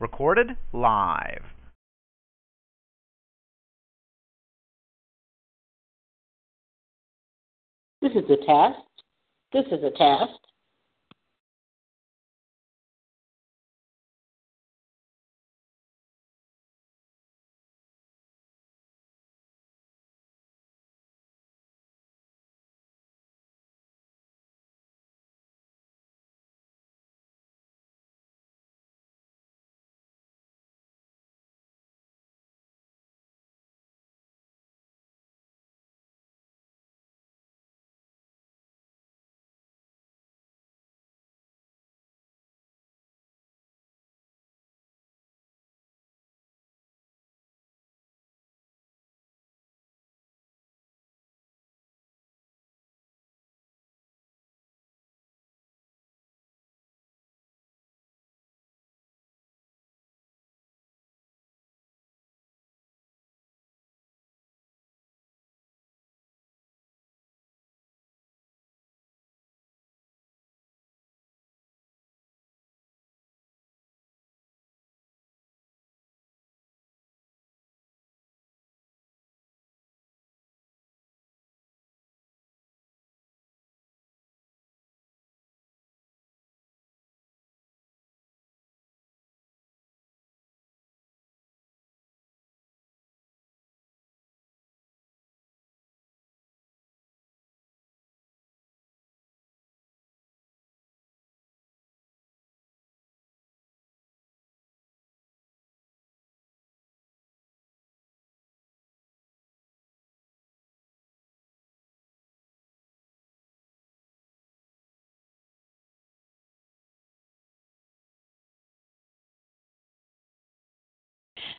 Recorded live. This is a test. This is a test.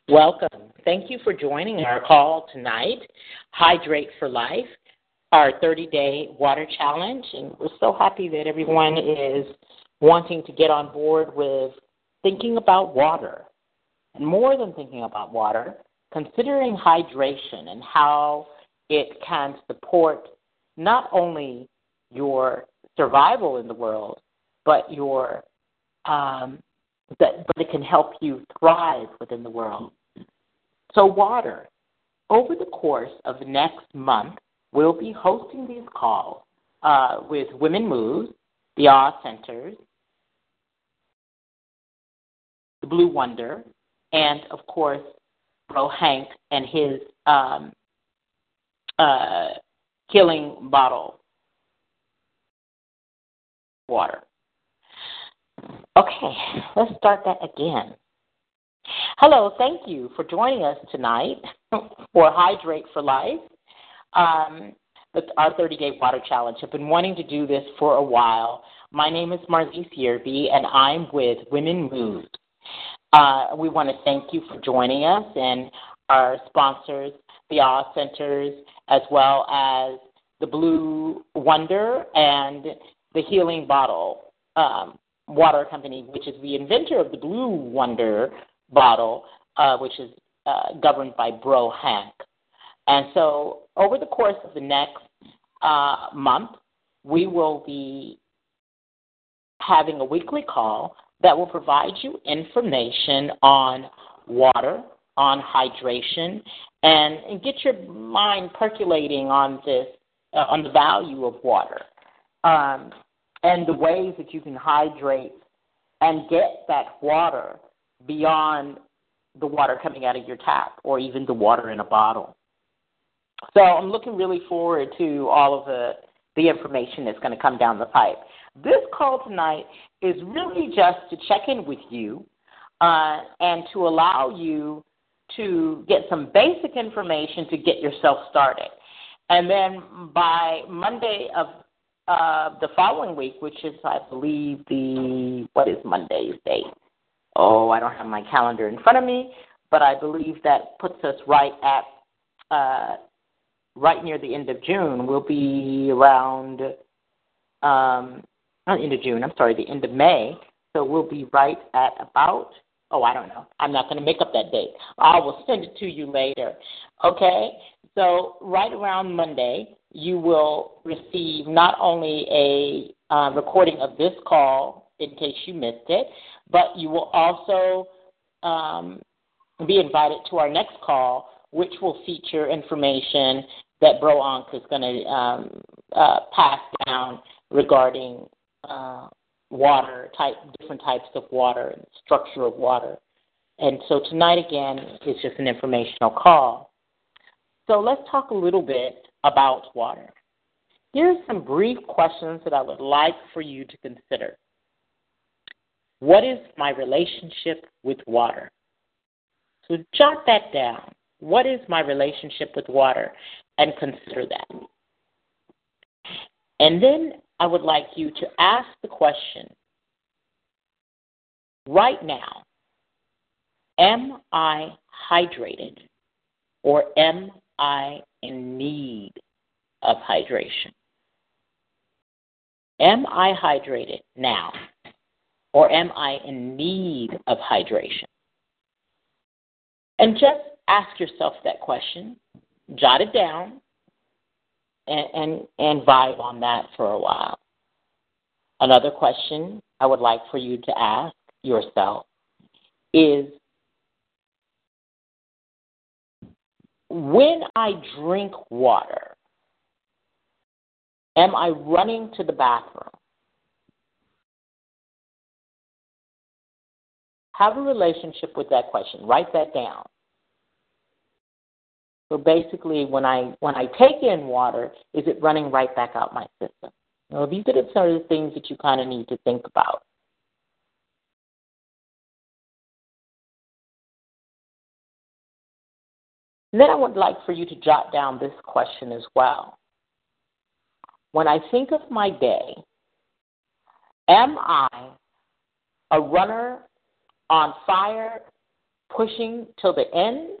Welcome. Thank you for joining our call tonight, Hydrate for Life, our 30 day water challenge. And we're so happy that everyone is wanting to get on board with thinking about water. And more than thinking about water, considering hydration and how it can support not only your survival in the world, but your um, that, but it can help you thrive within the world. So, water. Over the course of next month, we'll be hosting these calls uh, with Women Moves, the Awe Centers, the Blue Wonder, and of course, Bro Hank and his um, uh, Healing Bottle water. Okay, let's start that again. Hello, thank you for joining us tonight for Hydrate for Life, um, our 30 day water challenge. I've been wanting to do this for a while. My name is Marlise Yerby, and I'm with Women Move. Uh, we want to thank you for joining us and our sponsors, the Awe Centers, as well as the Blue Wonder and the Healing Bottle. Um, water company, which is the inventor of the Blue Wonder bottle, uh, which is uh, governed by Bro Hank. And so, over the course of the next uh, month, we will be having a weekly call that will provide you information on water, on hydration, and, and get your mind percolating on this, uh, on the value of water. Um, and the ways that you can hydrate and get that water beyond the water coming out of your tap or even the water in a bottle. So I'm looking really forward to all of the, the information that's going to come down the pipe. This call tonight is really just to check in with you uh, and to allow you to get some basic information to get yourself started. And then by Monday of uh, the following week, which is, I believe, the what is Monday's date? Oh, I don't have my calendar in front of me, but I believe that puts us right at uh, right near the end of June. We'll be around um, not the end of June. I'm sorry, the end of May. So we'll be right at about. Oh, I don't know. I'm not going to make up that date. I will send it to you later. Okay. So right around Monday, you will receive not only a uh, recording of this call in case you missed it, but you will also um, be invited to our next call, which will feature information that Bro Ankh is going to um, uh, pass down regarding uh, water, type different types of water, and structure of water. And so tonight again is just an informational call. So let's talk a little bit about water. Here are some brief questions that I would like for you to consider. What is my relationship with water? So jot that down. What is my relationship with water? And consider that. And then I would like you to ask the question right now Am I hydrated or am I in need of hydration? Am I hydrated now or am I in need of hydration? And just ask yourself that question, jot it down, and, and, and vibe on that for a while. Another question I would like for you to ask yourself is when I drink water, am I running to the bathroom? Have a relationship with that question. Write that down. So basically, when I when I take in water, is it running right back out my system? Well, these are the sort of things that you kind of need to think about. Then I would like for you to jot down this question as well. When I think of my day, am I a runner on fire pushing till the end?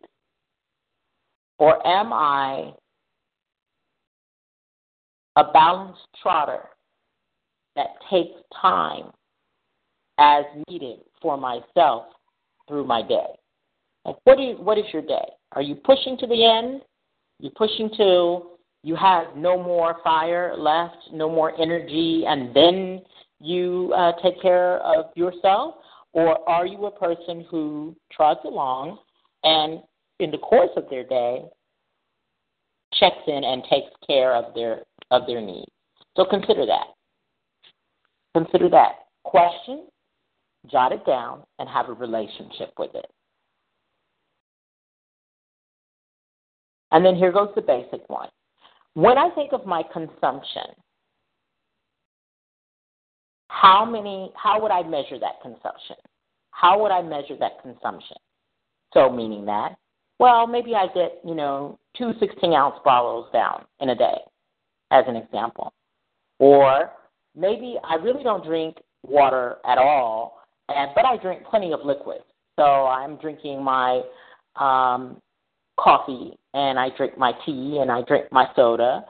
Or am I a balanced trotter that takes time as needed for myself through my day? Like what is what is your day? Are you pushing to the end? You're pushing to you have no more fire left, no more energy, and then you uh, take care of yourself? Or are you a person who trots along and in the course of their day checks in and takes care of their of their needs? So consider that. Consider that question, jot it down, and have a relationship with it. And then here goes the basic one. When I think of my consumption, how many how would I measure that consumption? How would I measure that consumption? So meaning that, well, maybe I get, you know, two 16 ounce bottles down in a day, as an example. Or maybe I really don't drink water at all, and but I drink plenty of liquids. So I'm drinking my um, coffee and I drink my tea and I drink my soda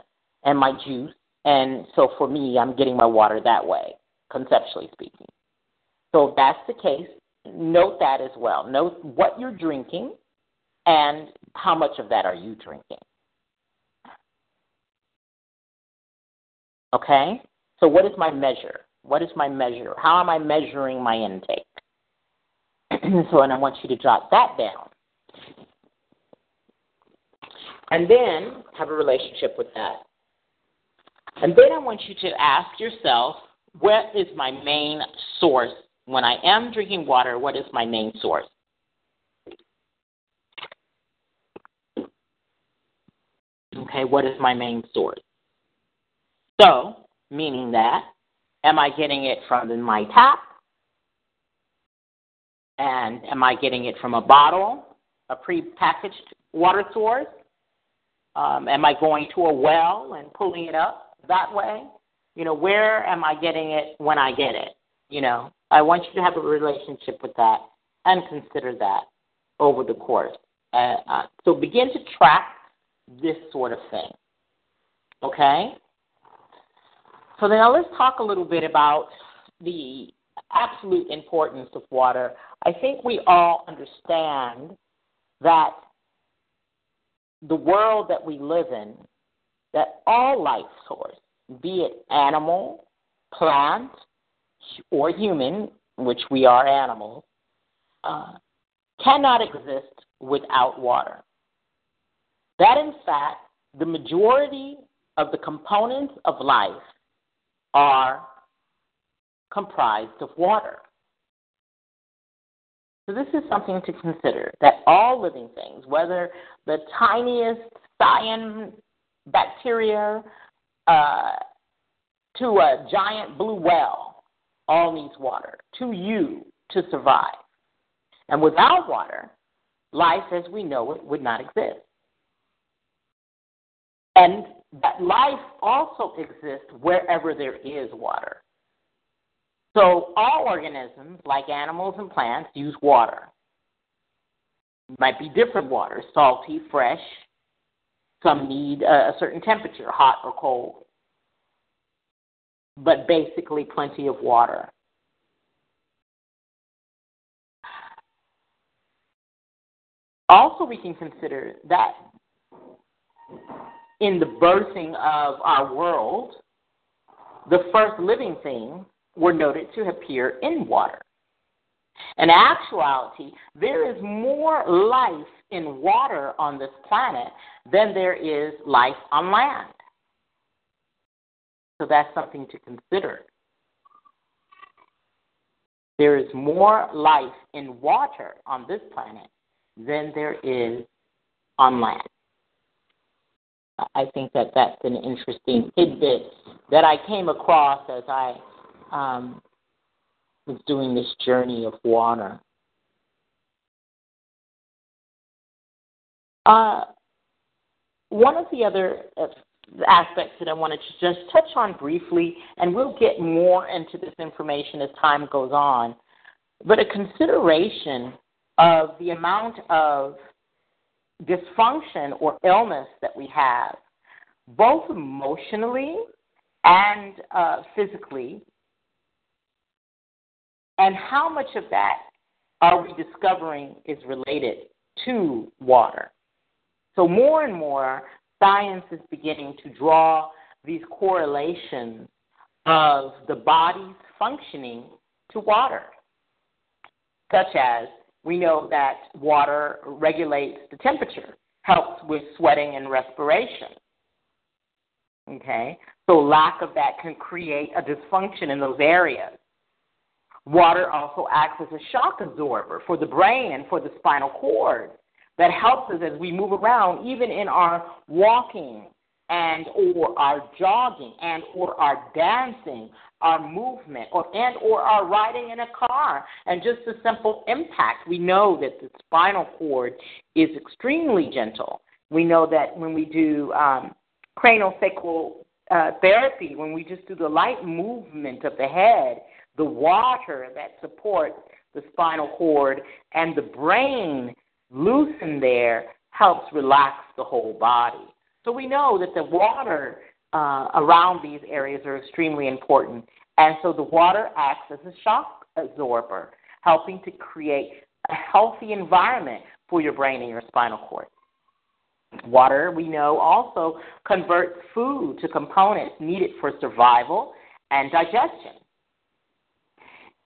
and my juice. And so for me, I'm getting my water that way, conceptually speaking. So if that's the case, note that as well. Note what you're drinking and how much of that are you drinking. Okay? So what is my measure? What is my measure? How am I measuring my intake? so and I want you to jot that down and then have a relationship with that. And then I want you to ask yourself, what is my main source? When I am drinking water, what is my main source? Okay, what is my main source? So, meaning that, am I getting it from my tap? And am I getting it from a bottle, a prepackaged water source? Um, am I going to a well and pulling it up that way? You know, where am I getting it when I get it? You know, I want you to have a relationship with that and consider that over the course. Uh, uh, so begin to track this sort of thing. Okay? So now let's talk a little bit about the absolute importance of water. I think we all understand that the world that we live in, that all life source, be it animal, plant, or human, which we are animals, uh, cannot exist without water. That, in fact, the majority of the components of life are comprised of water. So, this is something to consider that all living things, whether the tiniest cyan bacteria uh, to a giant blue whale, all needs water to you to survive. And without water, life as we know it would not exist. And that life also exists wherever there is water. So all organisms, like animals and plants, use water. It might be different water, salty, fresh. Some need a certain temperature, hot or cold. But basically, plenty of water. Also, we can consider that in the birthing of our world, the first living things were noted to appear in water. In actuality, there is more life in water on this planet than there is life on land. So that's something to consider. There is more life in water on this planet than there is on land. I think that that's an interesting tidbit that I came across as I um, was doing this journey of water. Uh, one of the other uh, aspects that I wanted to just touch on briefly, and we'll get more into this information as time goes on, but a consideration of the amount of dysfunction or illness that we have, both emotionally and uh, physically, and how much of that are we discovering is related to water. So, more and more, science is beginning to draw these correlations of the body's functioning to water, such as we know that water regulates the temperature, helps with sweating and respiration. Okay? So lack of that can create a dysfunction in those areas. Water also acts as a shock absorber for the brain and for the spinal cord that helps us as we move around, even in our walking and or our jogging and or our dancing, our movement, or and or our riding in a car, and just a simple impact. We know that the spinal cord is extremely gentle. We know that when we do um, craniosacral uh, therapy, when we just do the light movement of the head, the water that supports the spinal cord and the brain loosened there helps relax the whole body. So we know that the water uh, around these areas are extremely important. And so the water acts as a shock absorber, helping to create a healthy environment for your brain and your spinal cord. Water, we know, also converts food to components needed for survival and digestion.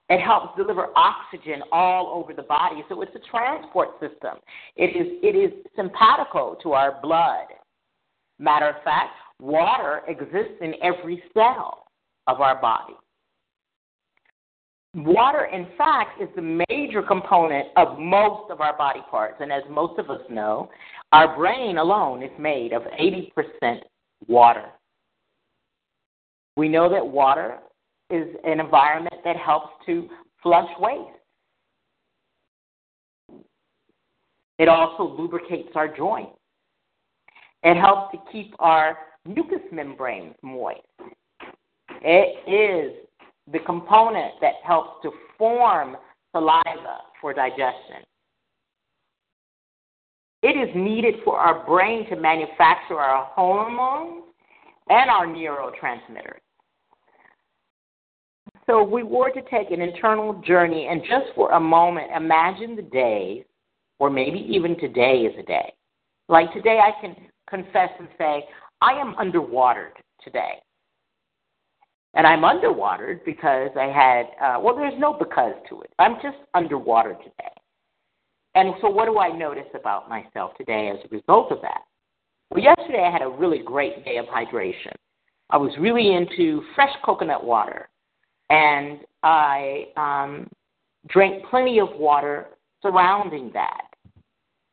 It helps deliver oxygen all over the body, so it's a transport system. It is, it is simpatico to our blood. Matter of fact, water exists in every cell of our body. Water, in fact, is the major component of most of our body parts. And as most of us know, our brain alone is made of 80% water. We know that water is an environment that helps to flush waste. It also lubricates our joints. It helps to keep our mucous membranes moist. It is the component that helps to form saliva for digestion. It is needed for our brain to manufacture our hormones and our neurotransmitters. So, we were to take an internal journey and just for a moment imagine the days, or maybe even today is a day. Like today, I can confess and say, I am underwatered today. And I'm underwatered because I had, uh, well, there's no because to it. I'm just underwater today. And so, what do I notice about myself today as a result of that? Well, yesterday I had a really great day of hydration. I was really into fresh coconut water, and I um, drank plenty of water surrounding that.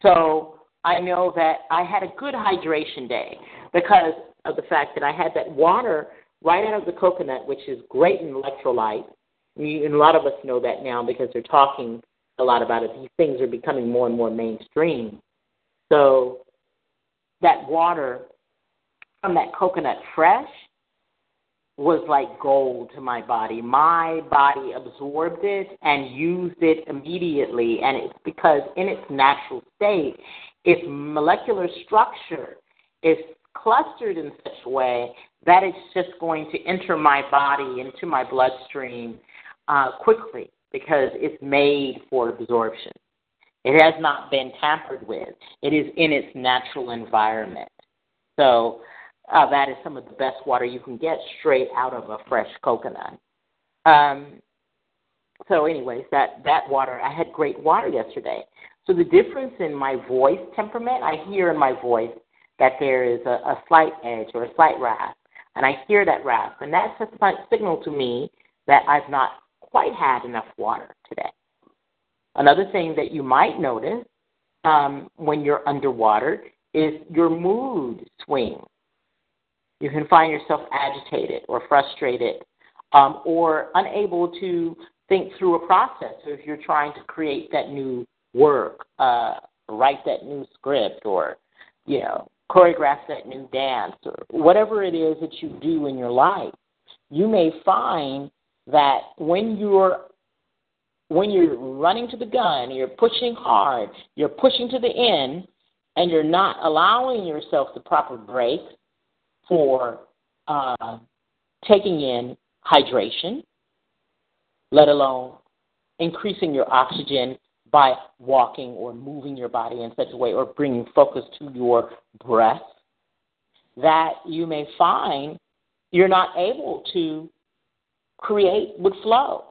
So I know that I had a good hydration day because of the fact that I had that water right out of the coconut, which is great in electrolytes. And a lot of us know that now because they're talking a lot about it. These things are becoming more and more mainstream. So that water from that coconut fresh was like gold to my body. My body absorbed it and used it immediately. And it's because in its natural state, its molecular structure is clustered in such a way that it's just going to enter my body into my bloodstream uh, quickly because it's made for absorption. It has not been tampered with. It is in its natural environment. So uh, that is some of the best water you can get straight out of a fresh coconut. Um, so, anyways, that that water, I had great water yesterday. So the difference in my voice temperament, I hear in my voice that there is a, a slight edge or a slight rasp, and I hear that rasp, and that's a signal to me that I've not quite had enough water today. Another thing that you might notice um, when you're underwater is your mood swings. You can find yourself agitated or frustrated um, or unable to think through a process. So if you're trying to create that new work, uh, write that new script, or you know, choreograph that new dance, or whatever it is that you do in your life, you may find that when you're when you're running to the gun, you're pushing hard, you're pushing to the end, and you're not allowing yourself the proper break for uh, taking in hydration, let alone increasing your oxygen by walking or moving your body in such a way or bringing focus to your breath, that you may find you're not able to create with flow.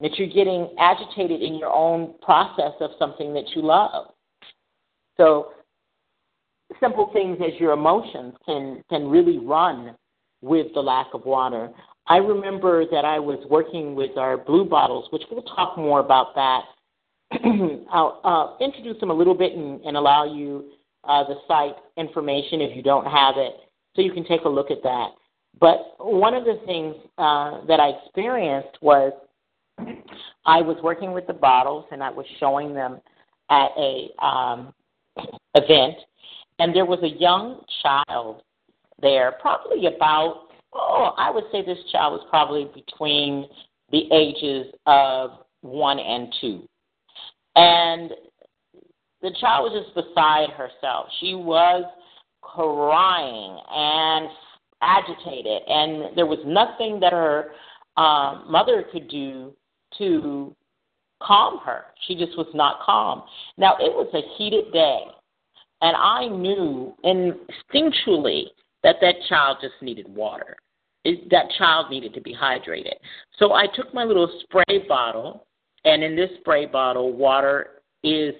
That you're getting agitated in your own process of something that you love. So, simple things as your emotions can, can really run with the lack of water. I remember that I was working with our blue bottles, which we'll talk more about that. I'll uh, introduce them a little bit and, and allow you uh, the site information if you don't have it, so you can take a look at that. But one of the things uh, that I experienced was I was working with the bottles and I was showing them at a um, event, and there was a young child there, probably about Oh, I would say this child was probably between the ages of one and two. And the child was just beside herself. She was crying and agitated, and there was nothing that her um, mother could do to calm her. She just was not calm. Now, it was a heated day, and I knew instinctually that that child just needed water. It, that child needed to be hydrated. So I took my little spray bottle, and in this spray bottle, water is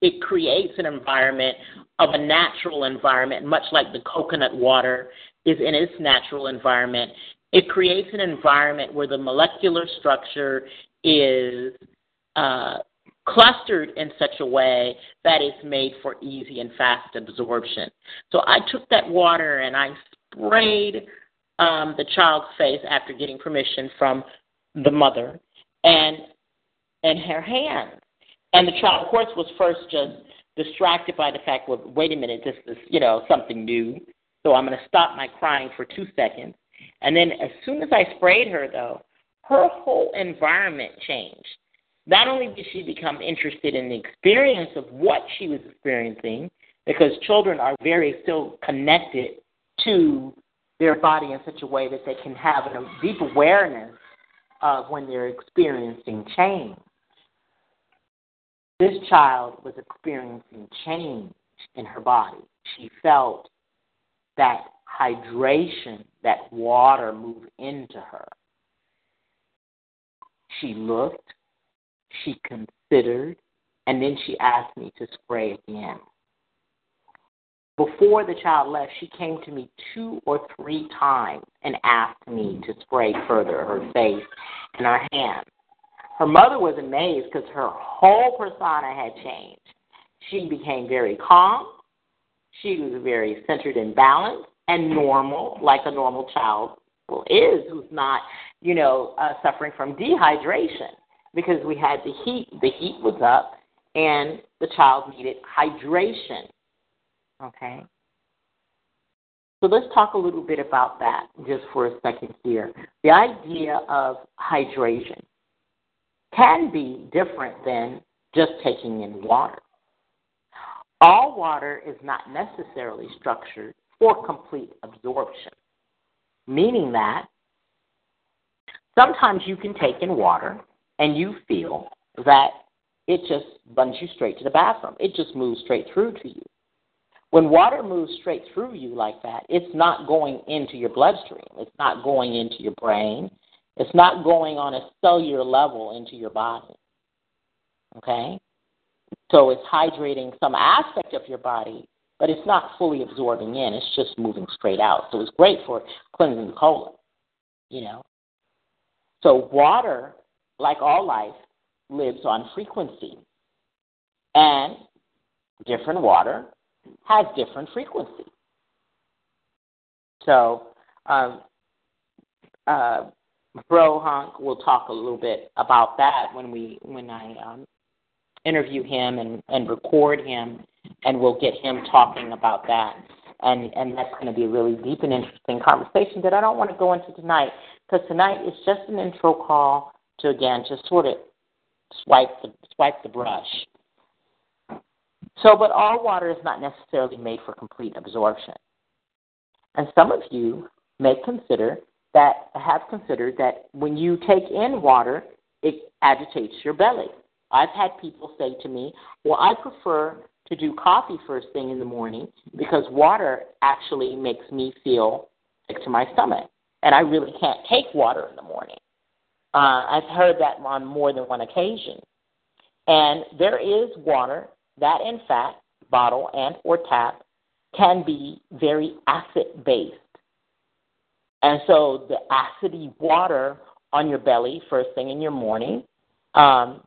it creates an environment of a natural environment, much like the coconut water is in its natural environment. It creates an environment where the molecular structure is uh, clustered in such a way that it's made for easy and fast absorption. So I took that water and I sprayed um, the child's face after getting permission from the mother and and her hands. And the child, of course, was first just distracted by the fact, well, wait a minute, this is you know something new. So I'm going to stop my crying for two seconds And then as soon as I sprayed her, though, her whole environment changed. Not only did she become interested in the experience of what she was experiencing, because children are very still connected to their body in such a way that they can have a deep awareness of when they're experiencing change. This child was experiencing change in her body. She felt that hydration, that water move into her. She looked, she considered, and then she asked me to spray again. Before the child left, she came to me two or three times and asked me to spray further her face and her hands. Her mother was amazed because her whole persona had changed. She became very calm. She was very centered and balanced and normal, like a normal child is, who's not, you know, uh, suffering from dehydration because we had the heat. The heat was up, and the child needed hydration. Okay? So let's talk a little bit about that just for a second here. The idea of hydration can be different than just taking in water. All water is not necessarily structured for complete absorption, meaning that sometimes you can take in water and you feel that it just runs you straight to the bathroom. It just moves straight through to you. When water moves straight through you like that, it's not going into your bloodstream. It's not going into your brain. It's not going on a cellular level into your body. Okay? So it's hydrating some aspect of your body, but it's not fully absorbing in. It's just moving straight out. So it's great for cleansing the colon, you know. So water, like all life, lives on frequency. And different water has different frequency. So, um, uh, Bro Hunk will talk a little bit about that when we when I um, interview him and, and record him, and we'll get him talking about that. And and that's going to be a really deep and interesting conversation that I don't want to go into tonight because tonight is just an intro call to again just sort of swipe the swipe the brush. So, but all water is not necessarily made for complete absorption. And some of you may consider that have considered that when you take in water, it agitates your belly. I've had people say to me, Well, I prefer to do coffee first thing in the morning because water actually makes me feel sick to my stomach. And I really can't take water in the morning. Uh, I've heard that on more than one occasion. And there is water that, in fact, bottle and or tap can be very acid based. And so the acidy water on your belly first thing in your morning um,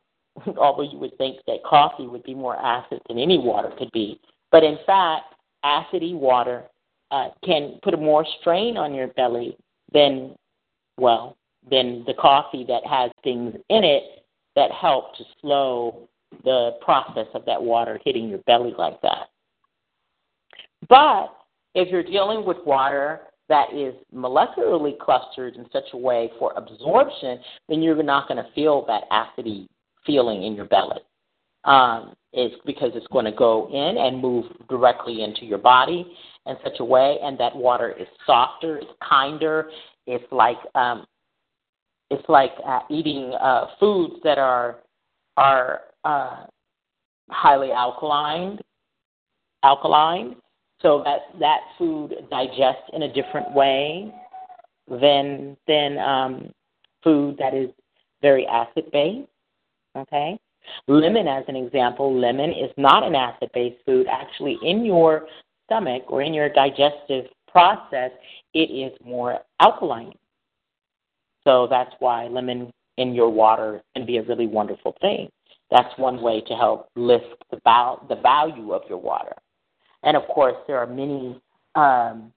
although you would think that coffee would be more acid than any water could be. But in fact, acidy water uh, can put more strain on your belly than, well, than the coffee that has things in it that help to slow the process of that water hitting your belly like that. But if you're dealing with water that is molecularly clustered in such a way for absorption, then you're not going to feel that acidy feeling in your belly. Um, is because it's going to go in and move directly into your body in such a way, and that water is softer, it's kinder. It's like um, it's like uh, eating uh, foods that are are uh, highly alkaline, alkaline, so that that food digests in a different way than than um, food that is very acid based. Okay? Lemon, as an example, lemon is not an acid based food. Actually, in your stomach or in your digestive process, it is more alkaline. So that's why lemon in your water can be a really wonderful thing. That's one way to help lift the, the value of your water. And of course, there are many um,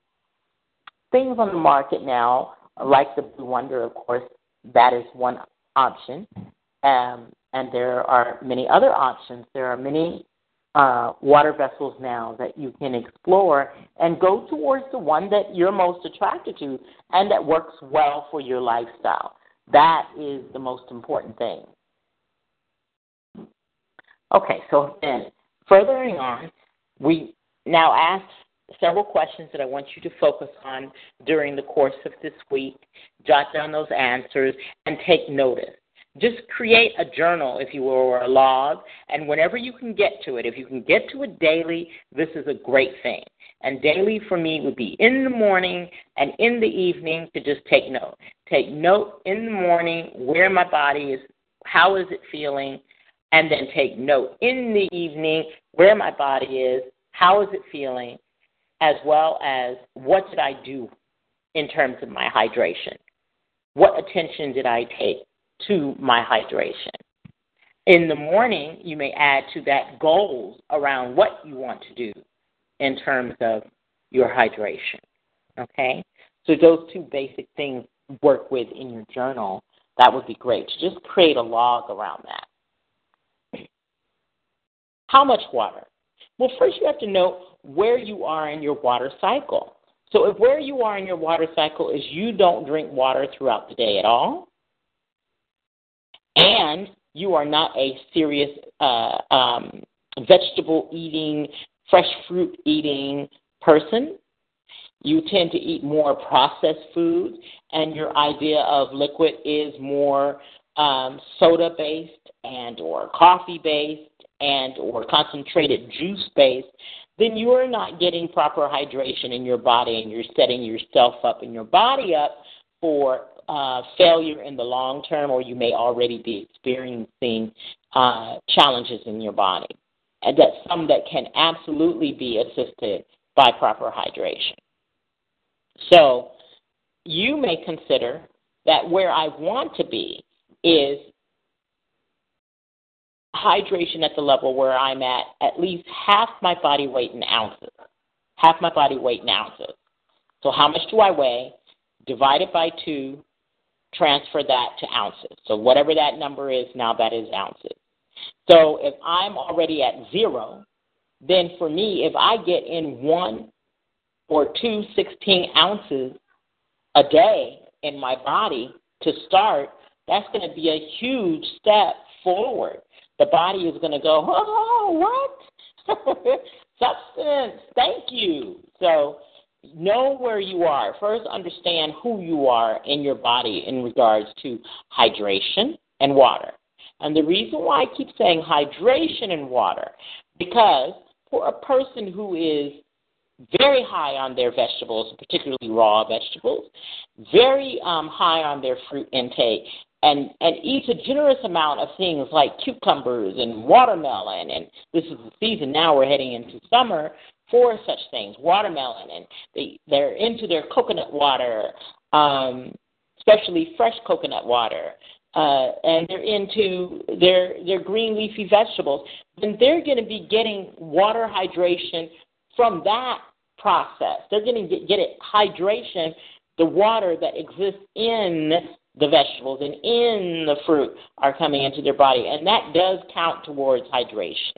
things on the market now, like the Blue Wonder, of course, that is one option. Um, and there are many other options. There are many uh, water vessels now that you can explore and go towards the one that you're most attracted to and that works well for your lifestyle. That is the most important thing. Okay, so then furthering on, we now ask several questions that I want you to focus on during the course of this week. Jot down those answers and take notice. Just create a journal, if you will, or a log, and whenever you can get to it, if you can get to it daily, this is a great thing. And daily for me would be in the morning and in the evening to just take note. Take note in the morning where my body is, how is it feeling, and then take note in the evening where my body is, how is it feeling, as well as what did I do in terms of my hydration? What attention did I take to my hydration? In the morning, you may add to that goals around what you want to do in terms of your hydration. Okay? So those two basic things work with in your journal. That would be great. to Just create a log around that. How much water? Well, first you have to know where you are in your water cycle. So if where you are in your water cycle is you don't drink water throughout the day at all, and you are not a serious uh, um, vegetable eating, fresh fruit eating person, you tend to eat more processed foods, and your idea of liquid is more um, soda based and or coffee based and or concentrated juice based, then you are not getting proper hydration in your body and you're setting yourself up and your body up for uh, failure in the long term, or you may already be experiencing uh, challenges in your body. And that's some that can absolutely be assisted by proper hydration. So you may consider that where I want to be is hydration at the level where I'm at at least half my body weight in ounces. Half my body weight in ounces. So how much do I weigh? Divide it by two, transfer that to ounces. So whatever that number is, now that is ounces. So if I'm already at zero, then for me, if I get in one or two 16 ounces a day in my body to start, that's going to be a huge step forward the body is going to go, oh, what? Substance, thank you. So know where you are. First, understand who you are in your body in regards to hydration and water. And the reason why I keep saying hydration and water, because for a person who is very high on their vegetables, particularly raw vegetables, very um, high on their fruit intake, and and eats a generous amount of things like cucumbers and watermelon. And this is the season now we're heading into summer for such things watermelon. And they they're into their coconut water um especially fresh coconut water. Uh and they're into their their green leafy vegetables. Then they're going to be getting water hydration from that process. They're going to get, get it hydration the water that exists in the vegetables and in the fruit are coming into their body, and that does count towards hydration.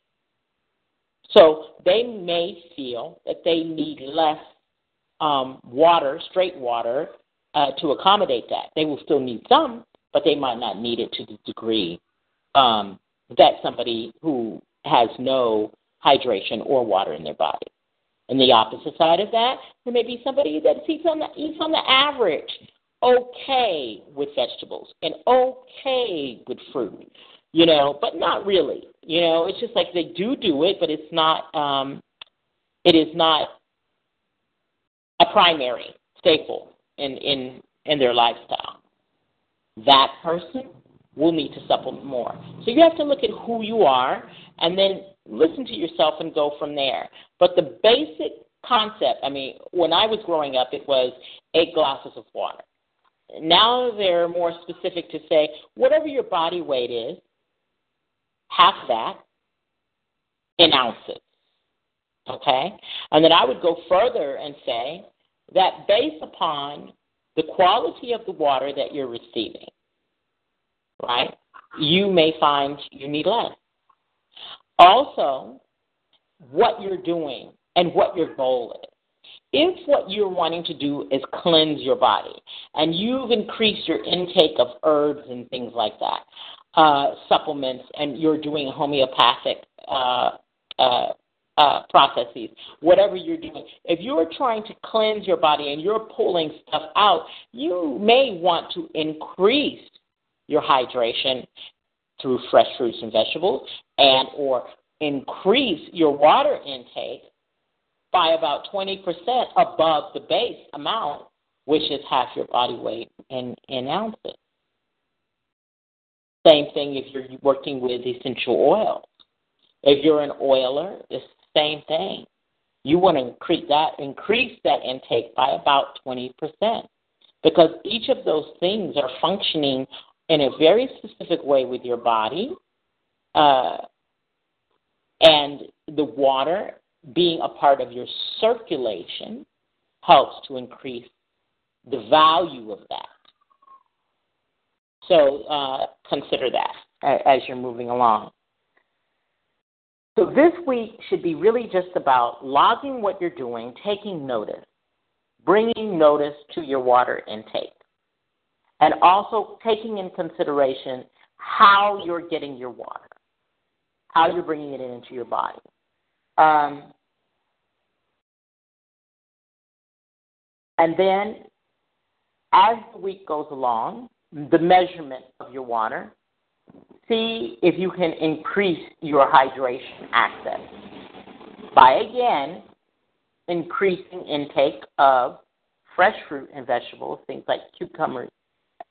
So they may feel that they need less um, water, straight water, uh, to accommodate that. They will still need some, but they might not need it to the degree um, that somebody who has no hydration or water in their body. And the opposite side of that, there may be somebody that eats on the, eats on the average okay with vegetables and okay with fruit, you know, but not really. You know, it's just like they do do it, but it's not. Um, it is not a primary staple in in in their lifestyle. That person will need to supplement more. So you have to look at who you are and then listen to yourself and go from there. But the basic concept, I mean, when I was growing up, it was eight glasses of water. Now they're more specific to say whatever your body weight is, half that in ounces. Okay? And then I would go further and say that based upon the quality of the water that you're receiving, right, you may find you need less. Also, what you're doing and what your goal is. If what you're wanting to do is cleanse your body and you've increased your intake of herbs and things like that, uh, supplements, and you're doing homeopathic uh, uh, uh, processes, whatever you're doing, if you're trying to cleanse your body and you're pulling stuff out, you may want to increase your hydration through fresh fruits and vegetables and or increase your water intake by about 20% above the base amount, which is half your body weight in, in ounces. Same thing if you're working with essential oils. If you're an oiler, it's the same thing. You want to increase that increase that intake by about 20% because each of those things are functioning in a very specific way with your body. Uh, and the water being a part of your circulation helps to increase the value of that. So uh, consider that as you're moving along. So this week should be really just about logging what you're doing, taking notice, bringing notice to your water intake, and also taking in consideration how you're getting your water, how you're bringing it into your body. Um, and then, as the week goes along, the measurement of your water, see if you can increase your hydration access by again increasing intake of fresh fruit and vegetables, things like cucumbers,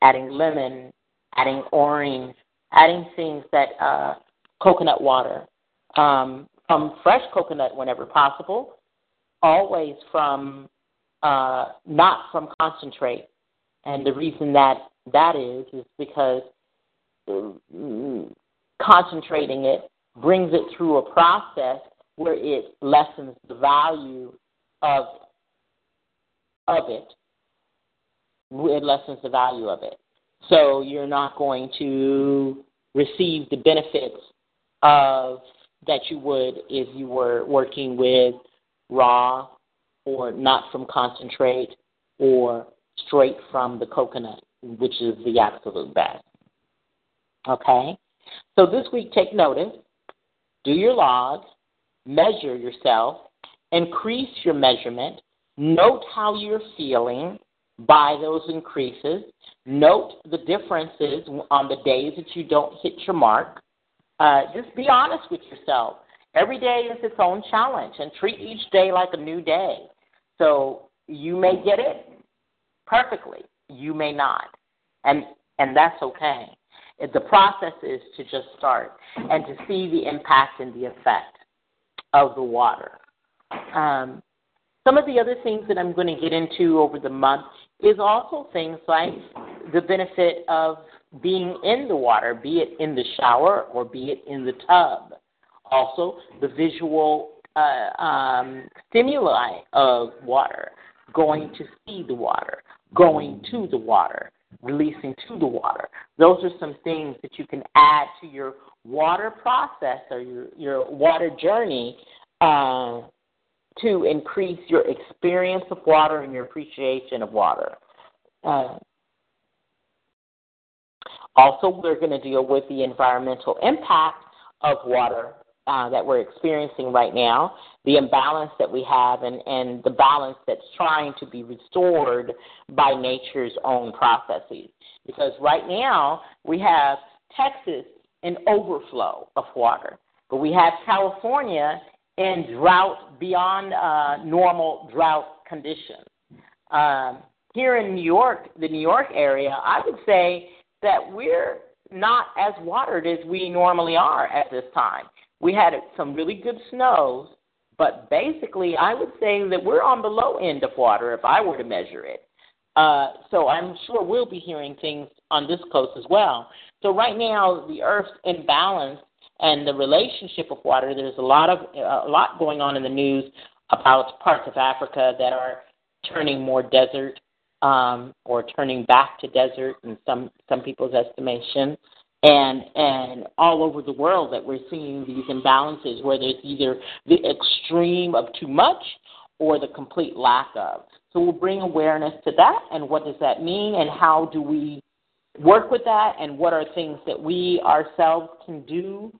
adding lemon, adding orange, adding things that uh, coconut water, um, from fresh coconut whenever possible, always from uh, not from concentrate. And the reason that that is is because mm, concentrating it brings it through a process where it lessens the value of of it. It lessens the value of it. So you're not going to receive the benefits of that you would if you were working with raw or not from concentrate or straight from the coconut, which is the absolute best. Okay? So this week, take notice, do your log, measure yourself, increase your measurement, note how you're feeling by those increases, note the differences on the days that you don't hit your mark. Uh, just be honest with yourself. Every day is its own challenge, and treat each day like a new day. So you may get it perfectly, you may not, and and that's okay. The process is to just start and to see the impact and the effect of the water. Um, some of the other things that I'm going to get into over the month is also things like the benefit of being in the water, be it in the shower or be it in the tub. Also, the visual uh, um, stimuli of water, going to see the water, going to the water, releasing to the water. Those are some things that you can add to your water process or your, your water journey uh, to increase your experience of water and your appreciation of water. Uh, also, we're going to deal with the environmental impact of water uh, that we're experiencing right now, the imbalance that we have, and, and the balance that's trying to be restored by nature's own processes. Because right now we have Texas in overflow of water, but we have California in drought beyond uh, normal drought conditions. Um, here in New York, the New York area, I would say that we're not as watered as we normally are at this time. We had some really good snows, but basically, I would say that we're on the low end of water if I were to measure it. Uh, so I'm sure we'll be hearing things on this coast as well. So right now, the Earth's in balance and the relationship of water. There's a lot of a lot going on in the news about parts of Africa that are turning more desert um, or turning back to desert in some some people's estimation. and and all over the world that we're seeing these imbalances where there's either the extreme of too much or the complete lack of. So we'll bring awareness to that and what does that mean and how do we work with that and what are things that we ourselves can do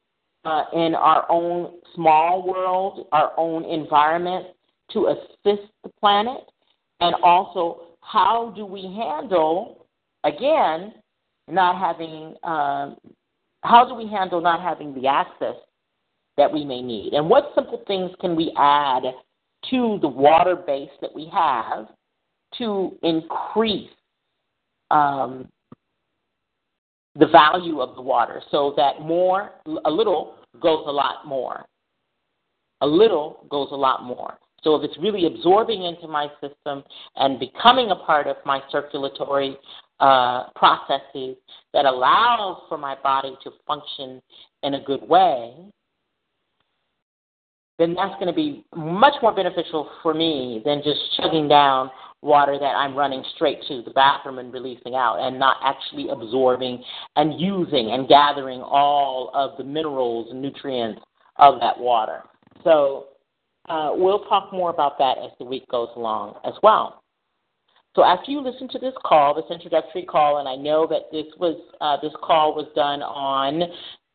uh, in our own small world, our own environment to assist the planet, and also how do we handle, again, not having, um, how do we handle not having the access that we may need, and what simple things can we add to the water base that we have to increase um, the value of the water so that more, a little goes a lot more. A little goes a lot more. So if it's really absorbing into my system and becoming a part of my circulatory uh, processes that allows for my body to function in a good way, then that's going to be much more beneficial for me than just chugging down water that I'm running straight to the bathroom and releasing out and not actually absorbing and using and gathering all of the minerals and nutrients of that water. So uh, we'll talk more about that as the week goes along as well. So after you listen to this call, this introductory call, and I know that this was uh, this call was done on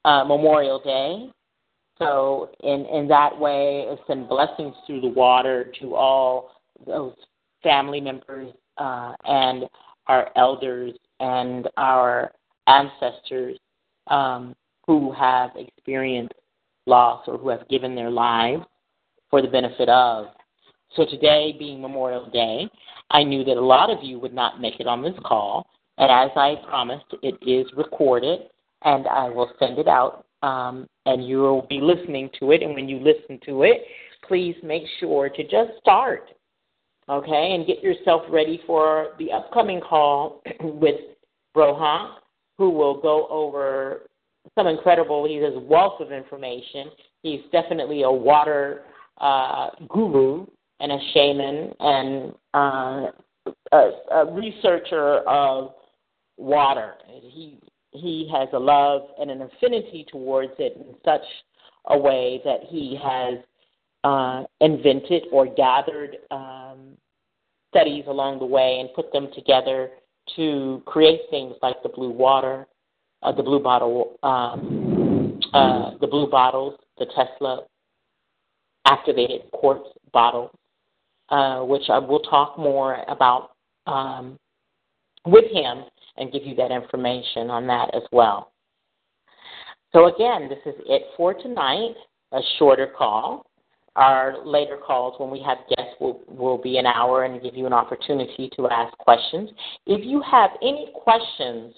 uh, Memorial Day, so in in that way, send blessings through the water to all those family members uh, and our elders and our ancestors um, who have experienced loss or who have given their lives for the benefit of. So today, being Memorial Day, I knew that a lot of you would not make it on this call, and as I promised, it is recorded, and I will send it out, um, and you will be listening to it. And when you listen to it, please make sure to just start okay, and get yourself ready for the upcoming call with Broha, who will go over some incredible, he has a wealth of information. He's definitely a water uh, guru and a shaman and uh, a, a researcher of water. He he has a love and an affinity towards it in such a way that he has uh, invented or gathered um, studies along the way and put them together to create things like the blue water, uh, the blue bottle, um, uh, the blue bottles, the Tesla activated quartz bottle, uh, which I will talk more about um, with him and give you that information on that as well. So again, this is it for tonight. A shorter call. Our later calls, when we have guests, will, will be an hour and give you an opportunity to ask questions. If you have any questions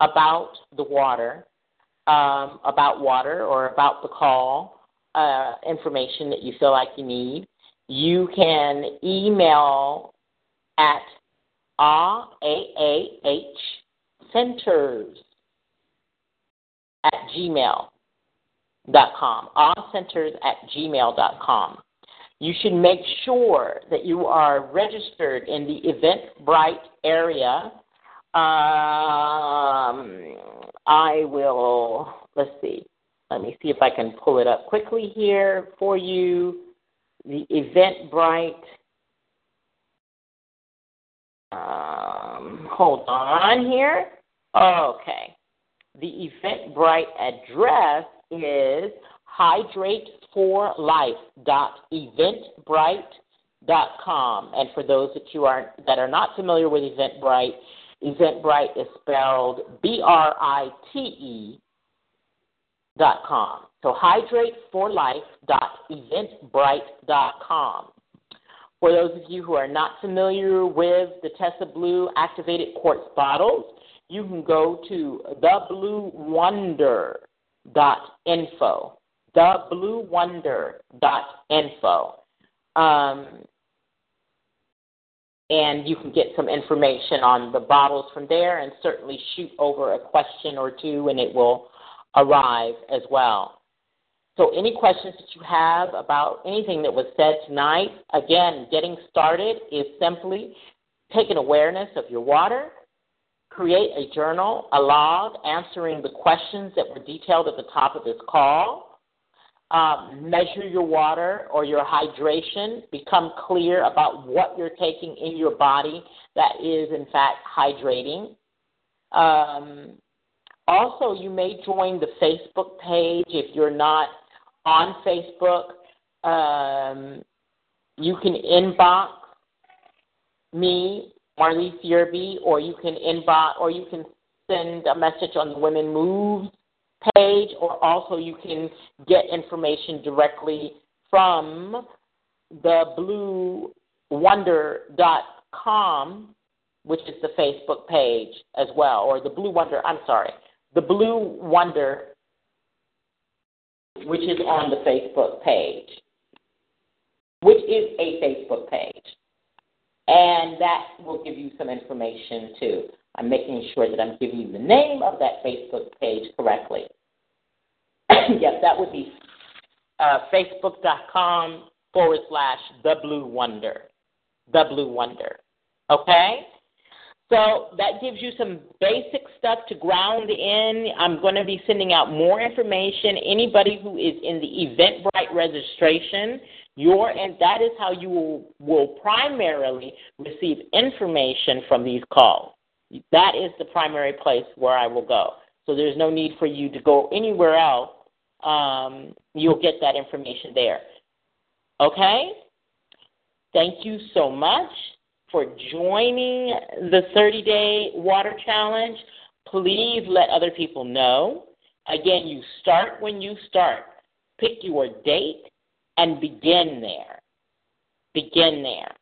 about the water, um, about water or about the call, uh, information that you feel like you need, you can email at AAH centers at gmail gmail.com, centers at gmail.com. You should make sure that you are registered in the Eventbrite area. Um, I will, let's see, let me see if I can pull it up quickly here for you. The Eventbrite, um, hold on here. Okay. The Eventbrite address is hydrateforlife.eventbrite.com. And for those that you are that are not familiar with Eventbrite, Eventbrite is spelled B R I T E dot com. So hydrateforlife.eventbrite.com. For those of you who are not familiar with the Tesla Blue activated quartz bottles, you can go to the Blue Wonder dot info. info, Um, and you can get some information on the bottles from there and certainly shoot over a question or two and it will arrive as well. So, any questions that you have about anything that was said tonight, again, getting started is simply take an awareness of your water, create a journal, a log, answering the questions that were detailed at the top of this call. Um, measure your water or your hydration. Become clear about what you're taking in your body that is, in fact, hydrating. Um, also, you may join the Facebook page if you're not on Facebook. Um, you can inbox me, Marlise Yerby, or you can inbox, or you can send a message on the Women Moves page, or also you can get information directly from the bluewonder.com, which is the Facebook page as well, or the Blue Wonder, I'm sorry, the Blue Wonder, which is on the Facebook page, which is a Facebook page. And that will give you some information too. I'm making sure that I'm giving you the name of that Facebook page correctly. yes, that would be uh, facebook.com forward slash the blue wonder. The blue wonder. Okay? So that gives you some basic stuff to ground in. I'm going to be sending out more information. Anybody who is in the Eventbrite registration, your and that is how you will, will primarily receive information from these calls. That is the primary place where I will go. So there's no need for you to go anywhere else. Um, you'll get that information there. Okay? Thank you so much for joining the 30 day water challenge. Please let other people know. Again, you start when you start. Pick your date and begin there. Begin there.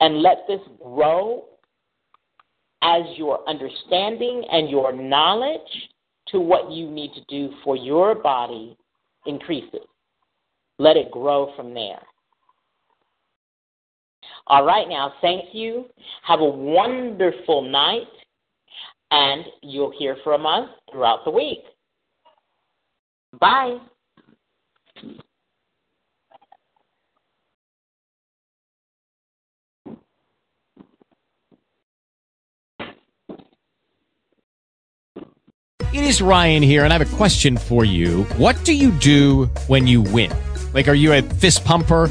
And let this grow as your understanding and your knowledge to what you need to do for your body increases. Let it grow from there. All right, now, thank you. Have a wonderful night, and you'll hear from us throughout the week. Bye. It is Ryan here, and I have a question for you. What do you do when you win? Like, are you a fist pumper?